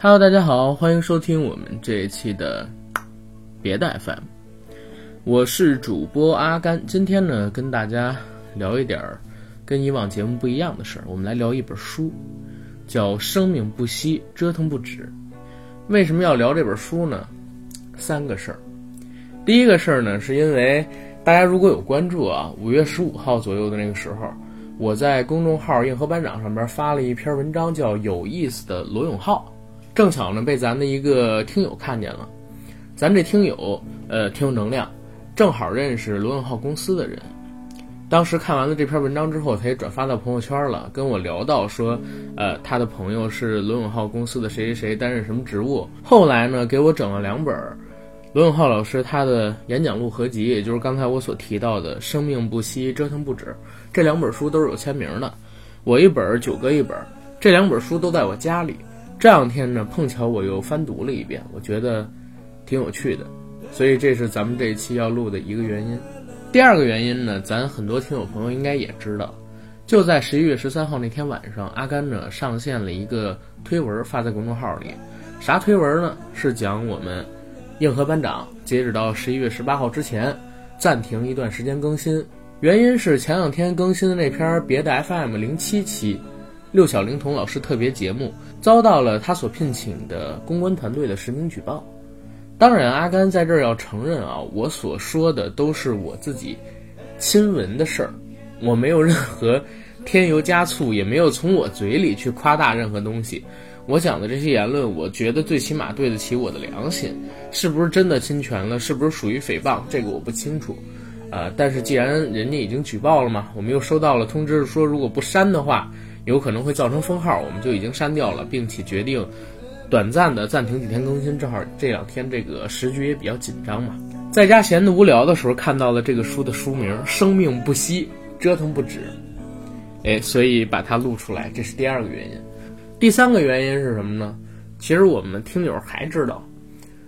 Hello，大家好，欢迎收听我们这一期的别的 FM，我是主播阿甘。今天呢，跟大家聊一点儿跟以往节目不一样的事儿。我们来聊一本书，叫《生命不息，折腾不止》。为什么要聊这本书呢？三个事儿。第一个事儿呢，是因为大家如果有关注啊，五月十五号左右的那个时候，我在公众号“硬核班长”上边发了一篇文章，叫《有意思的罗永浩》。正巧呢，被咱的一个听友看见了。咱这听友呃挺有能量，正好认识罗永浩公司的人。当时看完了这篇文章之后，他也转发到朋友圈了，跟我聊到说，呃，他的朋友是罗永浩公司的谁谁谁，担任什么职务。后来呢，给我整了两本罗永浩老师他的演讲录合集，也就是刚才我所提到的《生命不息，折腾不止》这两本书都是有签名的。我一本，九哥一本，这两本书都在我家里。这两天呢，碰巧我又翻读了一遍，我觉得挺有趣的，所以这是咱们这一期要录的一个原因。第二个原因呢，咱很多听友朋友应该也知道，就在十一月十三号那天晚上，阿甘呢上线了一个推文发在公众号里。啥推文呢？是讲我们硬核班长截止到十一月十八号之前暂停一段时间更新，原因是前两天更新的那篇别的 FM 零七期。六小龄童老师特别节目遭到了他所聘请的公关团队的实名举报。当然，阿甘在这儿要承认啊，我所说的都是我自己亲闻的事儿，我没有任何添油加醋，也没有从我嘴里去夸大任何东西。我讲的这些言论，我觉得最起码对得起我的良心。是不是真的侵权了？是不是属于诽谤？这个我不清楚。呃，但是既然人家已经举报了嘛，我们又收到了通知，说如果不删的话。有可能会造成封号，我们就已经删掉了，并且决定短暂的暂停几天更新。正好这两天这个时局也比较紧张嘛，在家闲的无聊的时候看到了这个书的书名《生命不息，折腾不止》，哎，所以把它录出来，这是第二个原因。第三个原因是什么呢？其实我们听友还知道，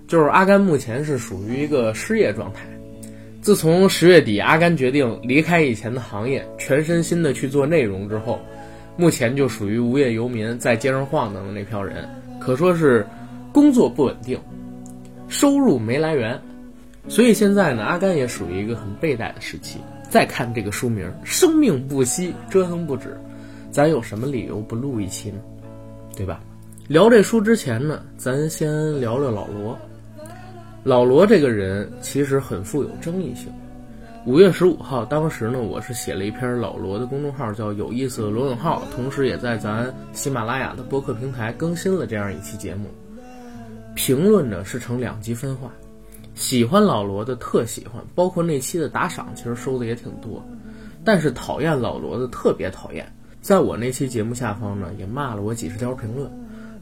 就是阿甘目前是属于一个失业状态。自从十月底阿甘决定离开以前的行业，全身心的去做内容之后。目前就属于无业游民，在街上晃荡的那票人，可说是工作不稳定，收入没来源，所以现在呢，阿甘也属于一个很被带的时期。再看这个书名《生命不息，折腾不止》，咱有什么理由不录一期呢？对吧？聊这书之前呢，咱先聊聊老罗。老罗这个人其实很富有争议性。五月十五号，当时呢，我是写了一篇老罗的公众号，叫“有意思的罗永浩”，同时也在咱喜马拉雅的播客平台更新了这样一期节目。评论呢是呈两极分化，喜欢老罗的特喜欢，包括那期的打赏，其实收的也挺多。但是讨厌老罗的特别讨厌，在我那期节目下方呢，也骂了我几十条评论。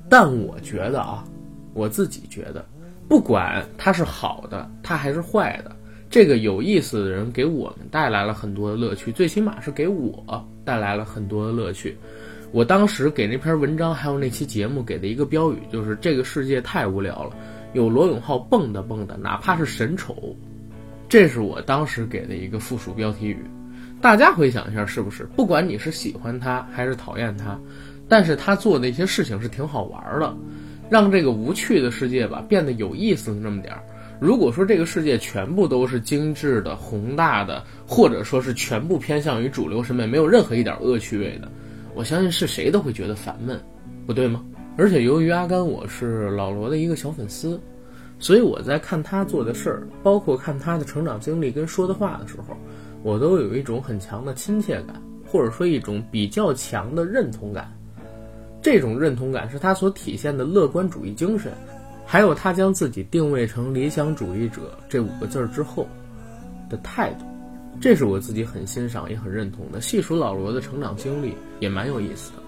但我觉得啊，我自己觉得，不管他是好的，他还是坏的。这个有意思的人给我们带来了很多的乐趣，最起码是给我带来了很多的乐趣。我当时给那篇文章还有那期节目给的一个标语就是“这个世界太无聊了，有罗永浩蹦的蹦的，哪怕是神丑。”这是我当时给的一个附属标题语。大家回想一下，是不是？不管你是喜欢他还是讨厌他，但是他做的一些事情是挺好玩的，让这个无趣的世界吧变得有意思那么点儿。如果说这个世界全部都是精致的、宏大的，或者说是全部偏向于主流审美，没有任何一点恶趣味的，我相信是谁都会觉得烦闷，不对吗？而且由于阿甘我是老罗的一个小粉丝，所以我在看他做的事儿，包括看他的成长经历跟说的话的时候，我都有一种很强的亲切感，或者说一种比较强的认同感。这种认同感是他所体现的乐观主义精神。还有他将自己定位成理想主义者这五个字儿之后的态度，这是我自己很欣赏也很认同的。细数老罗的成长经历也蛮有意思的，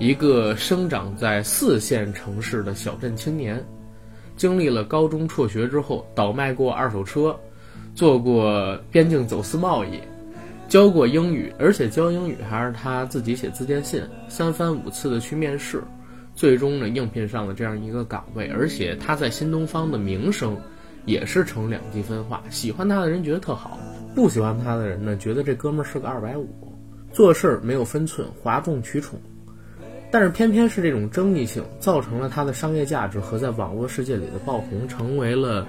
一个生长在四线城市的小镇青年，经历了高中辍学之后，倒卖过二手车，做过边境走私贸易，教过英语，而且教英语还是他自己写自荐信，三番五次的去面试。最终呢，应聘上了这样一个岗位，而且他在新东方的名声也是呈两极分化。喜欢他的人觉得特好，不喜欢他的人呢，觉得这哥们儿是个二百五，做事儿没有分寸，哗众取宠。但是偏偏是这种争议性，造成了他的商业价值和在网络世界里的爆红，成为了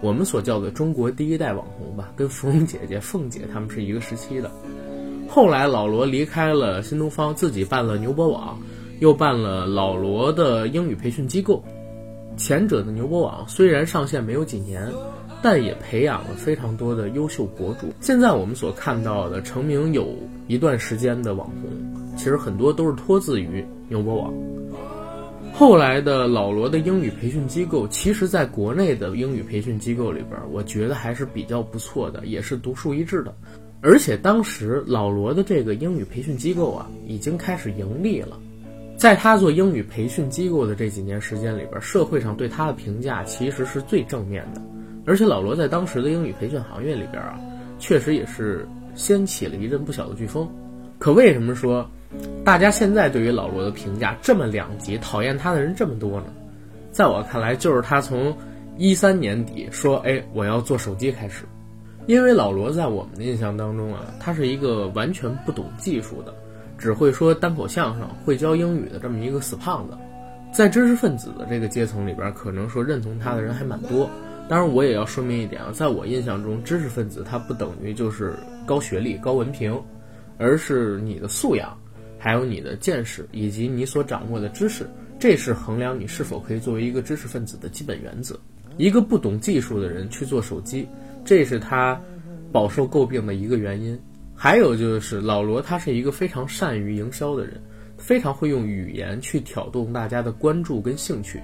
我们所叫的中国第一代网红吧，跟芙蓉姐姐、凤姐他们是一个时期的。后来老罗离开了新东方，自己办了牛博网，又办了老罗的英语培训机构。前者的牛博网虽然上线没有几年，但也培养了非常多的优秀博主。现在我们所看到的成名有一段时间的网红，其实很多都是托自于牛博网。后来的老罗的英语培训机构，其实在国内的英语培训机构里边，我觉得还是比较不错的，也是独树一帜的。而且当时老罗的这个英语培训机构啊，已经开始盈利了。在他做英语培训机构的这几年时间里边，社会上对他的评价其实是最正面的。而且老罗在当时的英语培训行业里边啊，确实也是掀起了一阵不小的飓风。可为什么说大家现在对于老罗的评价这么两极，讨厌他的人这么多呢？在我看来，就是他从一三年底说“哎，我要做手机”开始。因为老罗在我们的印象当中啊，他是一个完全不懂技术的，只会说单口相声、会教英语的这么一个死胖子。在知识分子的这个阶层里边，可能说认同他的人还蛮多。当然，我也要说明一点啊，在我印象中，知识分子他不等于就是高学历、高文凭，而是你的素养，还有你的见识以及你所掌握的知识，这是衡量你是否可以作为一个知识分子的基本原则。一个不懂技术的人去做手机。这是他饱受诟病的一个原因，还有就是老罗他是一个非常善于营销的人，非常会用语言去挑动大家的关注跟兴趣。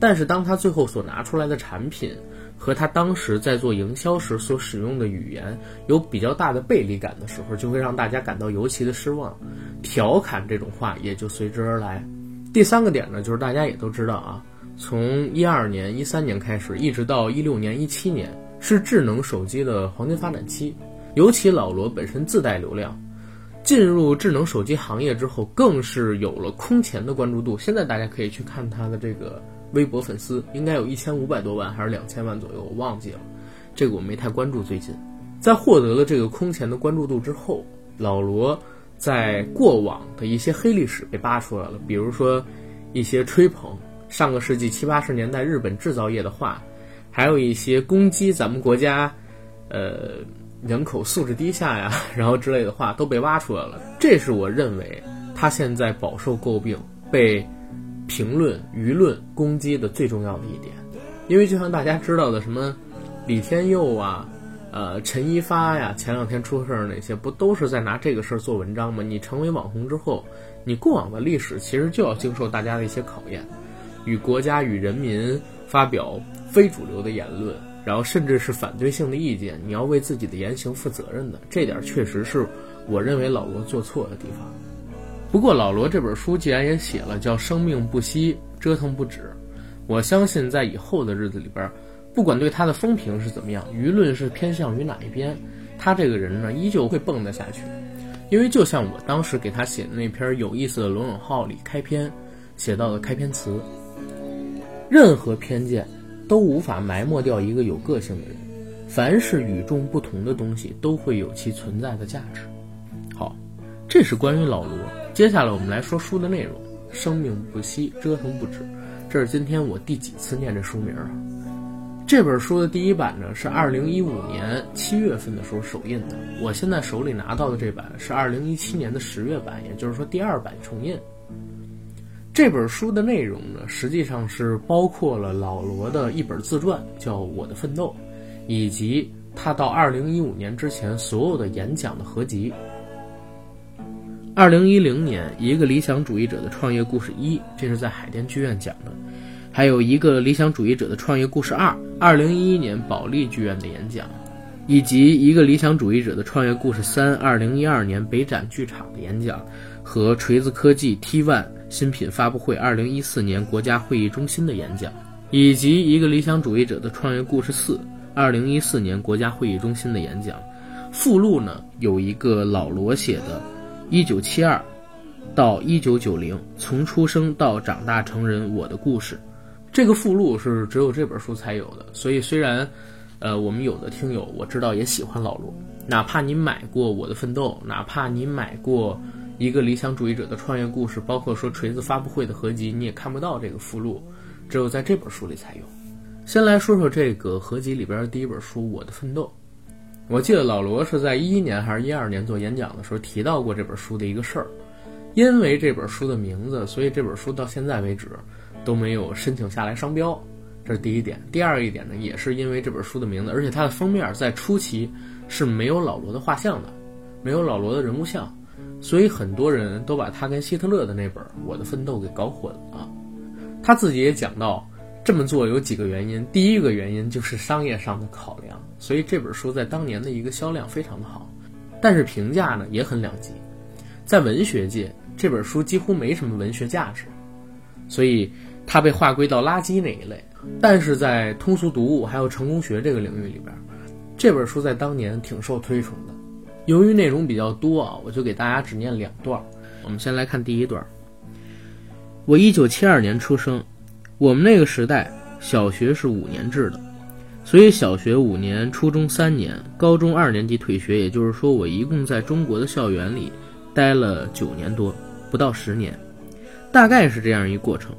但是当他最后所拿出来的产品和他当时在做营销时所使用的语言有比较大的背离感的时候，就会让大家感到尤其的失望，调侃这种话也就随之而来。第三个点呢，就是大家也都知道啊，从一二年、一三年开始，一直到一六年、一七年。是智能手机的黄金发展期，尤其老罗本身自带流量，进入智能手机行业之后，更是有了空前的关注度。现在大家可以去看他的这个微博粉丝，应该有一千五百多万还是两千万左右，我忘记了，这个我没太关注。最近，在获得了这个空前的关注度之后，老罗在过往的一些黑历史被扒出来了，比如说一些吹捧上个世纪七八十年代日本制造业的话。还有一些攻击咱们国家，呃，人口素质低下呀，然后之类的话都被挖出来了。这是我认为他现在饱受诟病、被评论、舆论攻击的最重要的一点。因为就像大家知道的，什么李天佑啊，呃，陈一发呀，前两天出事儿那些，不都是在拿这个事儿做文章吗？你成为网红之后，你过往的历史其实就要经受大家的一些考验，与国家与人民发表。非主流的言论，然后甚至是反对性的意见，你要为自己的言行负责任的，这点确实是我认为老罗做错的地方。不过老罗这本书既然也写了叫“生命不息，折腾不止”，我相信在以后的日子里边，不管对他的风评是怎么样，舆论是偏向于哪一边，他这个人呢依旧会蹦得下去。因为就像我当时给他写的那篇有意思的罗永浩里开篇写到的开篇词，任何偏见。都无法埋没掉一个有个性的人。凡是与众不同的东西，都会有其存在的价值。好，这是关于老罗。接下来我们来说书的内容：生命不息，折腾不止。这是今天我第几次念这书名啊？这本书的第一版呢是二零一五年七月份的时候首印的。我现在手里拿到的这版是二零一七年的十月版，也就是说第二版重印。这本书的内容呢，实际上是包括了老罗的一本自传，叫《我的奋斗》，以及他到二零一五年之前所有的演讲的合集。二零一零年，一个理想主义者的创业故事一，这是在海淀剧院讲的；还有一个理想主义者的创业故事二，二零一一年保利剧院的演讲，以及一个理想主义者的创业故事三，二零一二年北展剧场的演讲，和锤子科技 T One。新品发布会，二零一四年国家会议中心的演讲，以及一个理想主义者的创业故事四，二零一四年国家会议中心的演讲。附录呢有一个老罗写的，一九七二到一九九零，从出生到长大成人我的故事。这个附录是只有这本书才有的，所以虽然，呃，我们有的听友我知道也喜欢老罗，哪怕你买过我的奋斗，哪怕你买过。一个理想主义者的创业故事，包括说锤子发布会的合集，你也看不到这个附录，只有在这本书里才有。先来说说这个合集里边的第一本书《我的奋斗》。我记得老罗是在一一年还是一二年做演讲的时候提到过这本书的一个事儿。因为这本书的名字，所以这本书到现在为止都没有申请下来商标，这是第一点。第二一点呢，也是因为这本书的名字，而且它的封面在初期是没有老罗的画像的，没有老罗的人物像，所以很多人都把他跟希特勒的那本《我的奋斗》给搞混了。他自己也讲到，这么做有几个原因，第一个原因就是商业上的考量，所以这本书在当年的一个销量非常的好，但是评价呢也很两极，在文学界。这本书几乎没什么文学价值，所以它被划归到垃圾那一类。但是在通俗读物还有成功学这个领域里边，这本书在当年挺受推崇的。由于内容比较多啊，我就给大家只念两段。我们先来看第一段。我一九七二年出生，我们那个时代小学是五年制的，所以小学五年，初中三年，高中二年级退学。也就是说，我一共在中国的校园里待了九年多。不到十年，大概是这样一过程。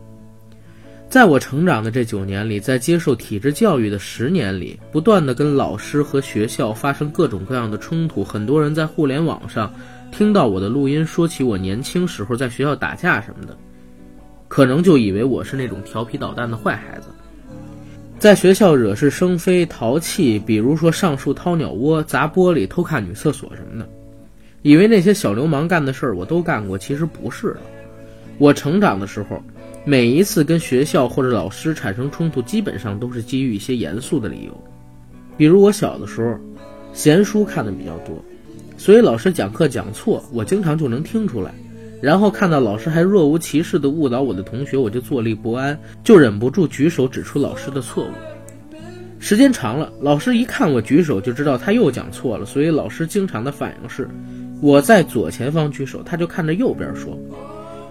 在我成长的这九年里，在接受体制教育的十年里，不断的跟老师和学校发生各种各样的冲突。很多人在互联网上听到我的录音，说起我年轻时候在学校打架什么的，可能就以为我是那种调皮捣蛋的坏孩子，在学校惹是生非、淘气，比如说上树掏鸟窝、砸玻璃、偷看女厕所什么的。以为那些小流氓干的事儿我都干过，其实不是的。我成长的时候，每一次跟学校或者老师产生冲突，基本上都是基于一些严肃的理由。比如我小的时候，闲书看的比较多，所以老师讲课讲错，我经常就能听出来。然后看到老师还若无其事地误导我的同学，我就坐立不安，就忍不住举手指出老师的错误。时间长了，老师一看我举手，就知道他又讲错了，所以老师经常的反应是。我在左前方举手，他就看着右边说：“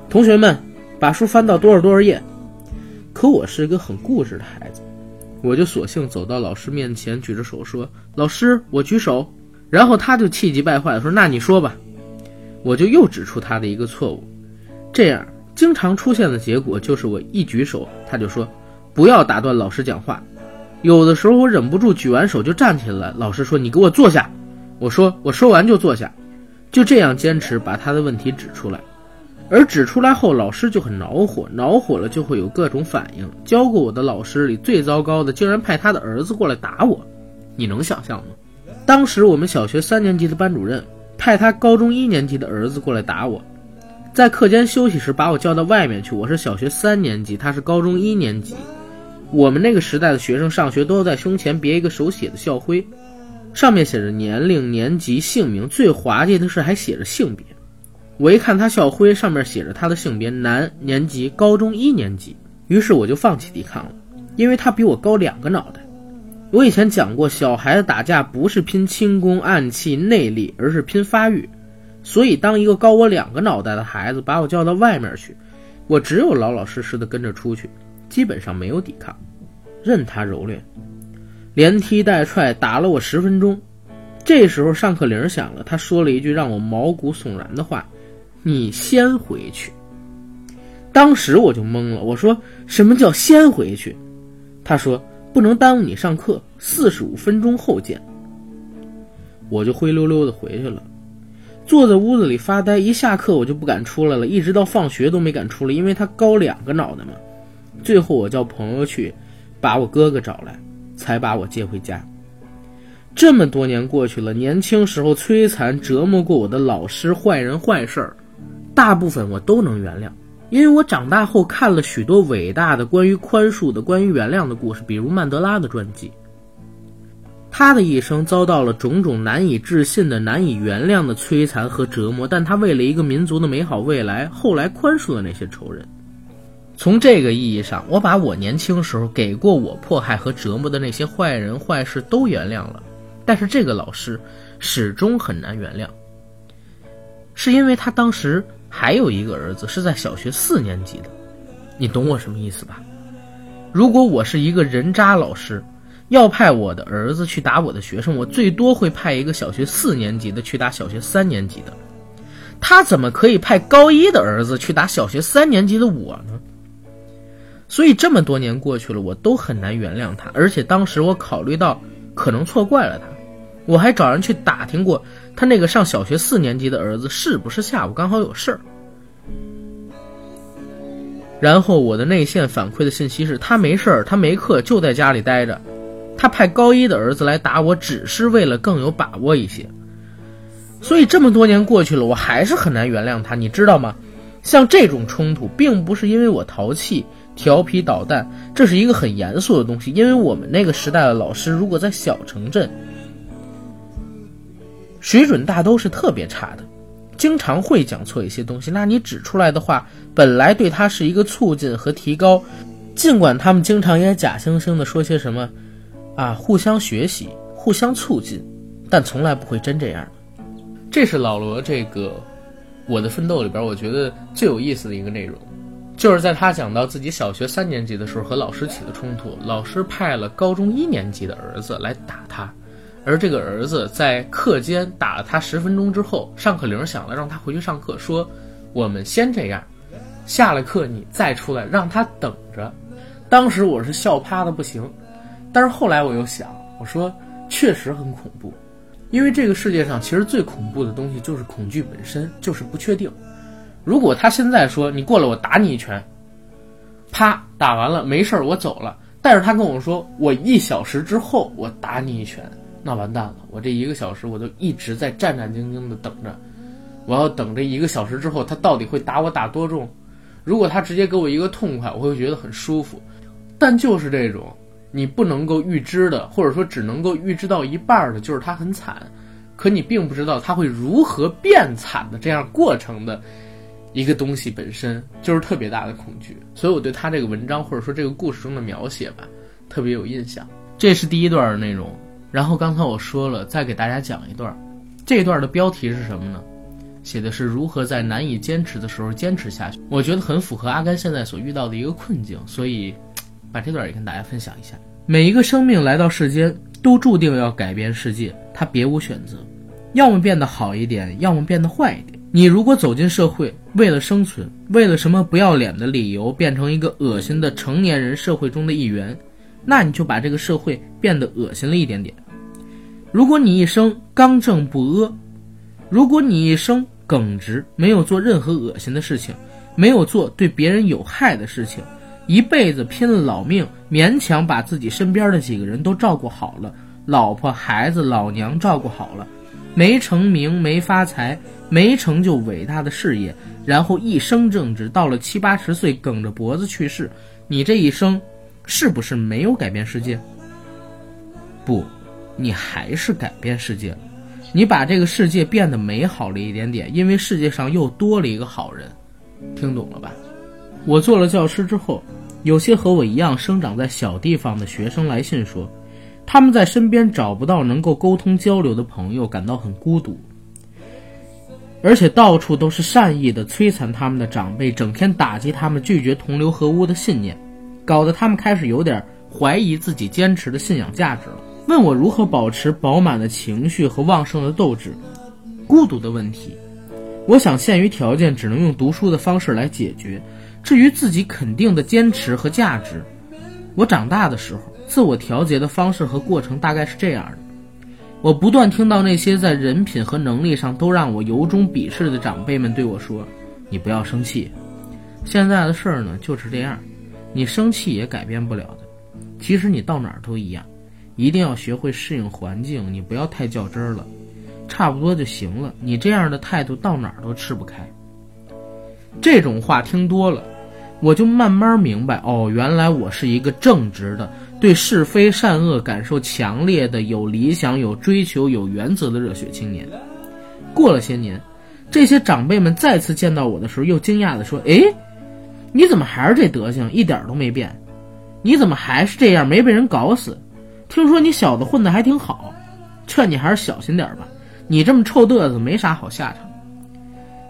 同学们，把书翻到多少多少页。”可我是一个很固执的孩子，我就索性走到老师面前，举着手说：“老师，我举手。”然后他就气急败坏地说：“那你说吧。”我就又指出他的一个错误，这样经常出现的结果就是我一举手，他就说：“不要打断老师讲话。”有的时候我忍不住举完手就站起来，老师说：“你给我坐下。”我说：“我说完就坐下。”就这样坚持把他的问题指出来，而指出来后，老师就很恼火，恼火了就会有各种反应。教过我的老师里最糟糕的，竟然派他的儿子过来打我，你能想象吗？当时我们小学三年级的班主任派他高中一年级的儿子过来打我，在课间休息时把我叫到外面去。我是小学三年级，他是高中一年级。我们那个时代的学生上学都要在胸前别一个手写的校徽。上面写着年龄、年级、姓名，最滑稽的是还写着性别。我一看他校徽上面写着他的性别男，年级高中一年级，于是我就放弃抵抗了，因为他比我高两个脑袋。我以前讲过，小孩子打架不是拼轻功、暗器、内力，而是拼发育。所以，当一个高我两个脑袋的孩子把我叫到外面去，我只有老老实实的跟着出去，基本上没有抵抗，任他蹂躏。连踢带踹打了我十分钟，这时候上课铃响了，他说了一句让我毛骨悚然的话：“你先回去。”当时我就懵了，我说：“什么叫先回去？”他说：“不能耽误你上课，四十五分钟后见。”我就灰溜溜的回去了，坐在屋子里发呆。一下课我就不敢出来了，一直到放学都没敢出来，因为他高两个脑袋嘛。最后我叫朋友去，把我哥哥找来。才把我接回家。这么多年过去了，年轻时候摧残折磨过我的老师、坏人、坏事儿，大部分我都能原谅，因为我长大后看了许多伟大的关于宽恕的、关于原谅的故事，比如曼德拉的传记。他的一生遭到了种种难以置信的、难以原谅的摧残和折磨，但他为了一个民族的美好未来，后来宽恕了那些仇人。从这个意义上，我把我年轻时候给过我迫害和折磨的那些坏人坏事都原谅了，但是这个老师始终很难原谅，是因为他当时还有一个儿子是在小学四年级的，你懂我什么意思吧？如果我是一个人渣老师，要派我的儿子去打我的学生，我最多会派一个小学四年级的去打小学三年级的。他怎么可以派高一的儿子去打小学三年级的我呢？所以这么多年过去了，我都很难原谅他。而且当时我考虑到可能错怪了他，我还找人去打听过他那个上小学四年级的儿子是不是下午刚好有事儿。然后我的内线反馈的信息是他没事儿，他没课就在家里待着。他派高一的儿子来打我，只是为了更有把握一些。所以这么多年过去了，我还是很难原谅他，你知道吗？像这种冲突，并不是因为我淘气、调皮捣蛋，这是一个很严肃的东西。因为我们那个时代的老师，如果在小城镇，水准大都是特别差的，经常会讲错一些东西。那你指出来的话，本来对他是一个促进和提高，尽管他们经常也假惺惺的说些什么。啊，互相学习，互相促进，但从来不会真这样。这是老罗这个《我的奋斗》里边，我觉得最有意思的一个内容，就是在他讲到自己小学三年级的时候和老师起的冲突，老师派了高中一年级的儿子来打他，而这个儿子在课间打了他十分钟之后，上课铃响了，让他回去上课，说我们先这样，下了课你再出来，让他等着。当时我是笑趴的不行。但是后来我又想，我说确实很恐怖，因为这个世界上其实最恐怖的东西就是恐惧本身，就是不确定。如果他现在说你过来我打你一拳，啪打完了没事儿我走了，但是他跟我说我一小时之后我打你一拳，那完蛋了，我这一个小时我都一直在战战兢兢的等着，我要等这一个小时之后他到底会打我打多重？如果他直接给我一个痛快，我会觉得很舒服，但就是这种。你不能够预知的，或者说只能够预知到一半的，就是他很惨，可你并不知道他会如何变惨的这样过程的一个东西本身就是特别大的恐惧。所以我对他这个文章或者说这个故事中的描写吧，特别有印象。这是第一段内容。然后刚才我说了，再给大家讲一段。这段的标题是什么呢？写的是如何在难以坚持的时候坚持下去。我觉得很符合阿甘现在所遇到的一个困境，所以。把这段也跟大家分享一下。每一个生命来到世间，都注定要改变世界，他别无选择，要么变得好一点，要么变得坏一点。你如果走进社会，为了生存，为了什么不要脸的理由，变成一个恶心的成年人社会中的一员，那你就把这个社会变得恶心了一点点。如果你一生刚正不阿，如果你一生耿直，没有做任何恶心的事情，没有做对别人有害的事情。一辈子拼了老命，勉强把自己身边的几个人都照顾好了，老婆孩子老娘照顾好了，没成名没发财没成就伟大的事业，然后一生正直，到了七八十岁梗着脖子去世，你这一生是不是没有改变世界？不，你还是改变世界了，你把这个世界变得美好了一点点，因为世界上又多了一个好人，听懂了吧？我做了教师之后。有些和我一样生长在小地方的学生来信说，他们在身边找不到能够沟通交流的朋友，感到很孤独，而且到处都是善意的摧残他们的长辈，整天打击他们拒绝同流合污的信念，搞得他们开始有点怀疑自己坚持的信仰价值了。问我如何保持饱满的情绪和旺盛的斗志，孤独的问题，我想限于条件，只能用读书的方式来解决。至于自己肯定的坚持和价值，我长大的时候，自我调节的方式和过程大概是这样的：我不断听到那些在人品和能力上都让我由衷鄙视的长辈们对我说：“你不要生气，现在的事儿呢就是这样，你生气也改变不了的。其实你到哪儿都一样，一定要学会适应环境，你不要太较真儿了，差不多就行了。你这样的态度到哪儿都吃不开。”这种话听多了，我就慢慢明白哦，原来我是一个正直的、对是非善恶感受强烈的、有理想、有追求、有原则的热血青年。过了些年，这些长辈们再次见到我的时候，又惊讶地说：“哎，你怎么还是这德行，一点都没变？你怎么还是这样，没被人搞死？听说你小子混得还挺好，劝你还是小心点吧，你这么臭嘚瑟，没啥好下场。”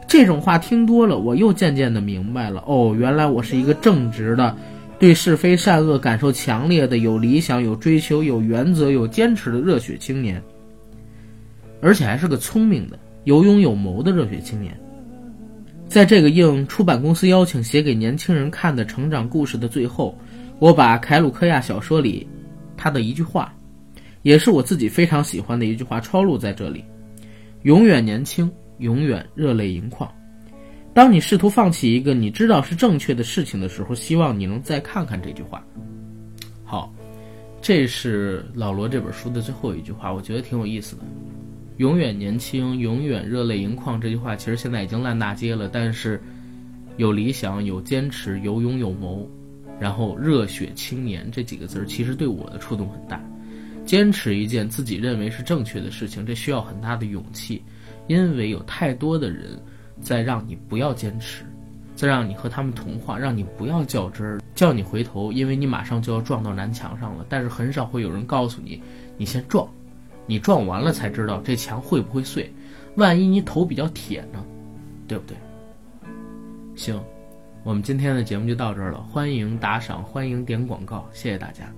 这种话听多了，我又渐渐的明白了。哦，原来我是一个正直的，对是非善恶感受强烈的、有理想、有追求、有原则、有坚持的热血青年，而且还是个聪明的、有勇有谋的热血青年。在这个应出版公司邀请写给年轻人看的成长故事的最后，我把凯鲁科亚小说里他的一句话，也是我自己非常喜欢的一句话抄录在这里：永远年轻，永远热泪盈眶。当你试图放弃一个你知道是正确的事情的时候，希望你能再看看这句话。好，这是老罗这本书的最后一句话，我觉得挺有意思的。永远年轻，永远热泪盈眶。这句话其实现在已经烂大街了，但是有理想、有坚持、有勇有谋，然后热血青年这几个字儿，其实对我的触动很大。坚持一件自己认为是正确的事情，这需要很大的勇气，因为有太多的人。在让你不要坚持，再让你和他们同化，让你不要较真儿，叫你回头，因为你马上就要撞到南墙上了。但是很少会有人告诉你，你先撞，你撞完了才知道这墙会不会碎。万一你头比较铁呢，对不对？行，我们今天的节目就到这儿了。欢迎打赏，欢迎点广告，谢谢大家。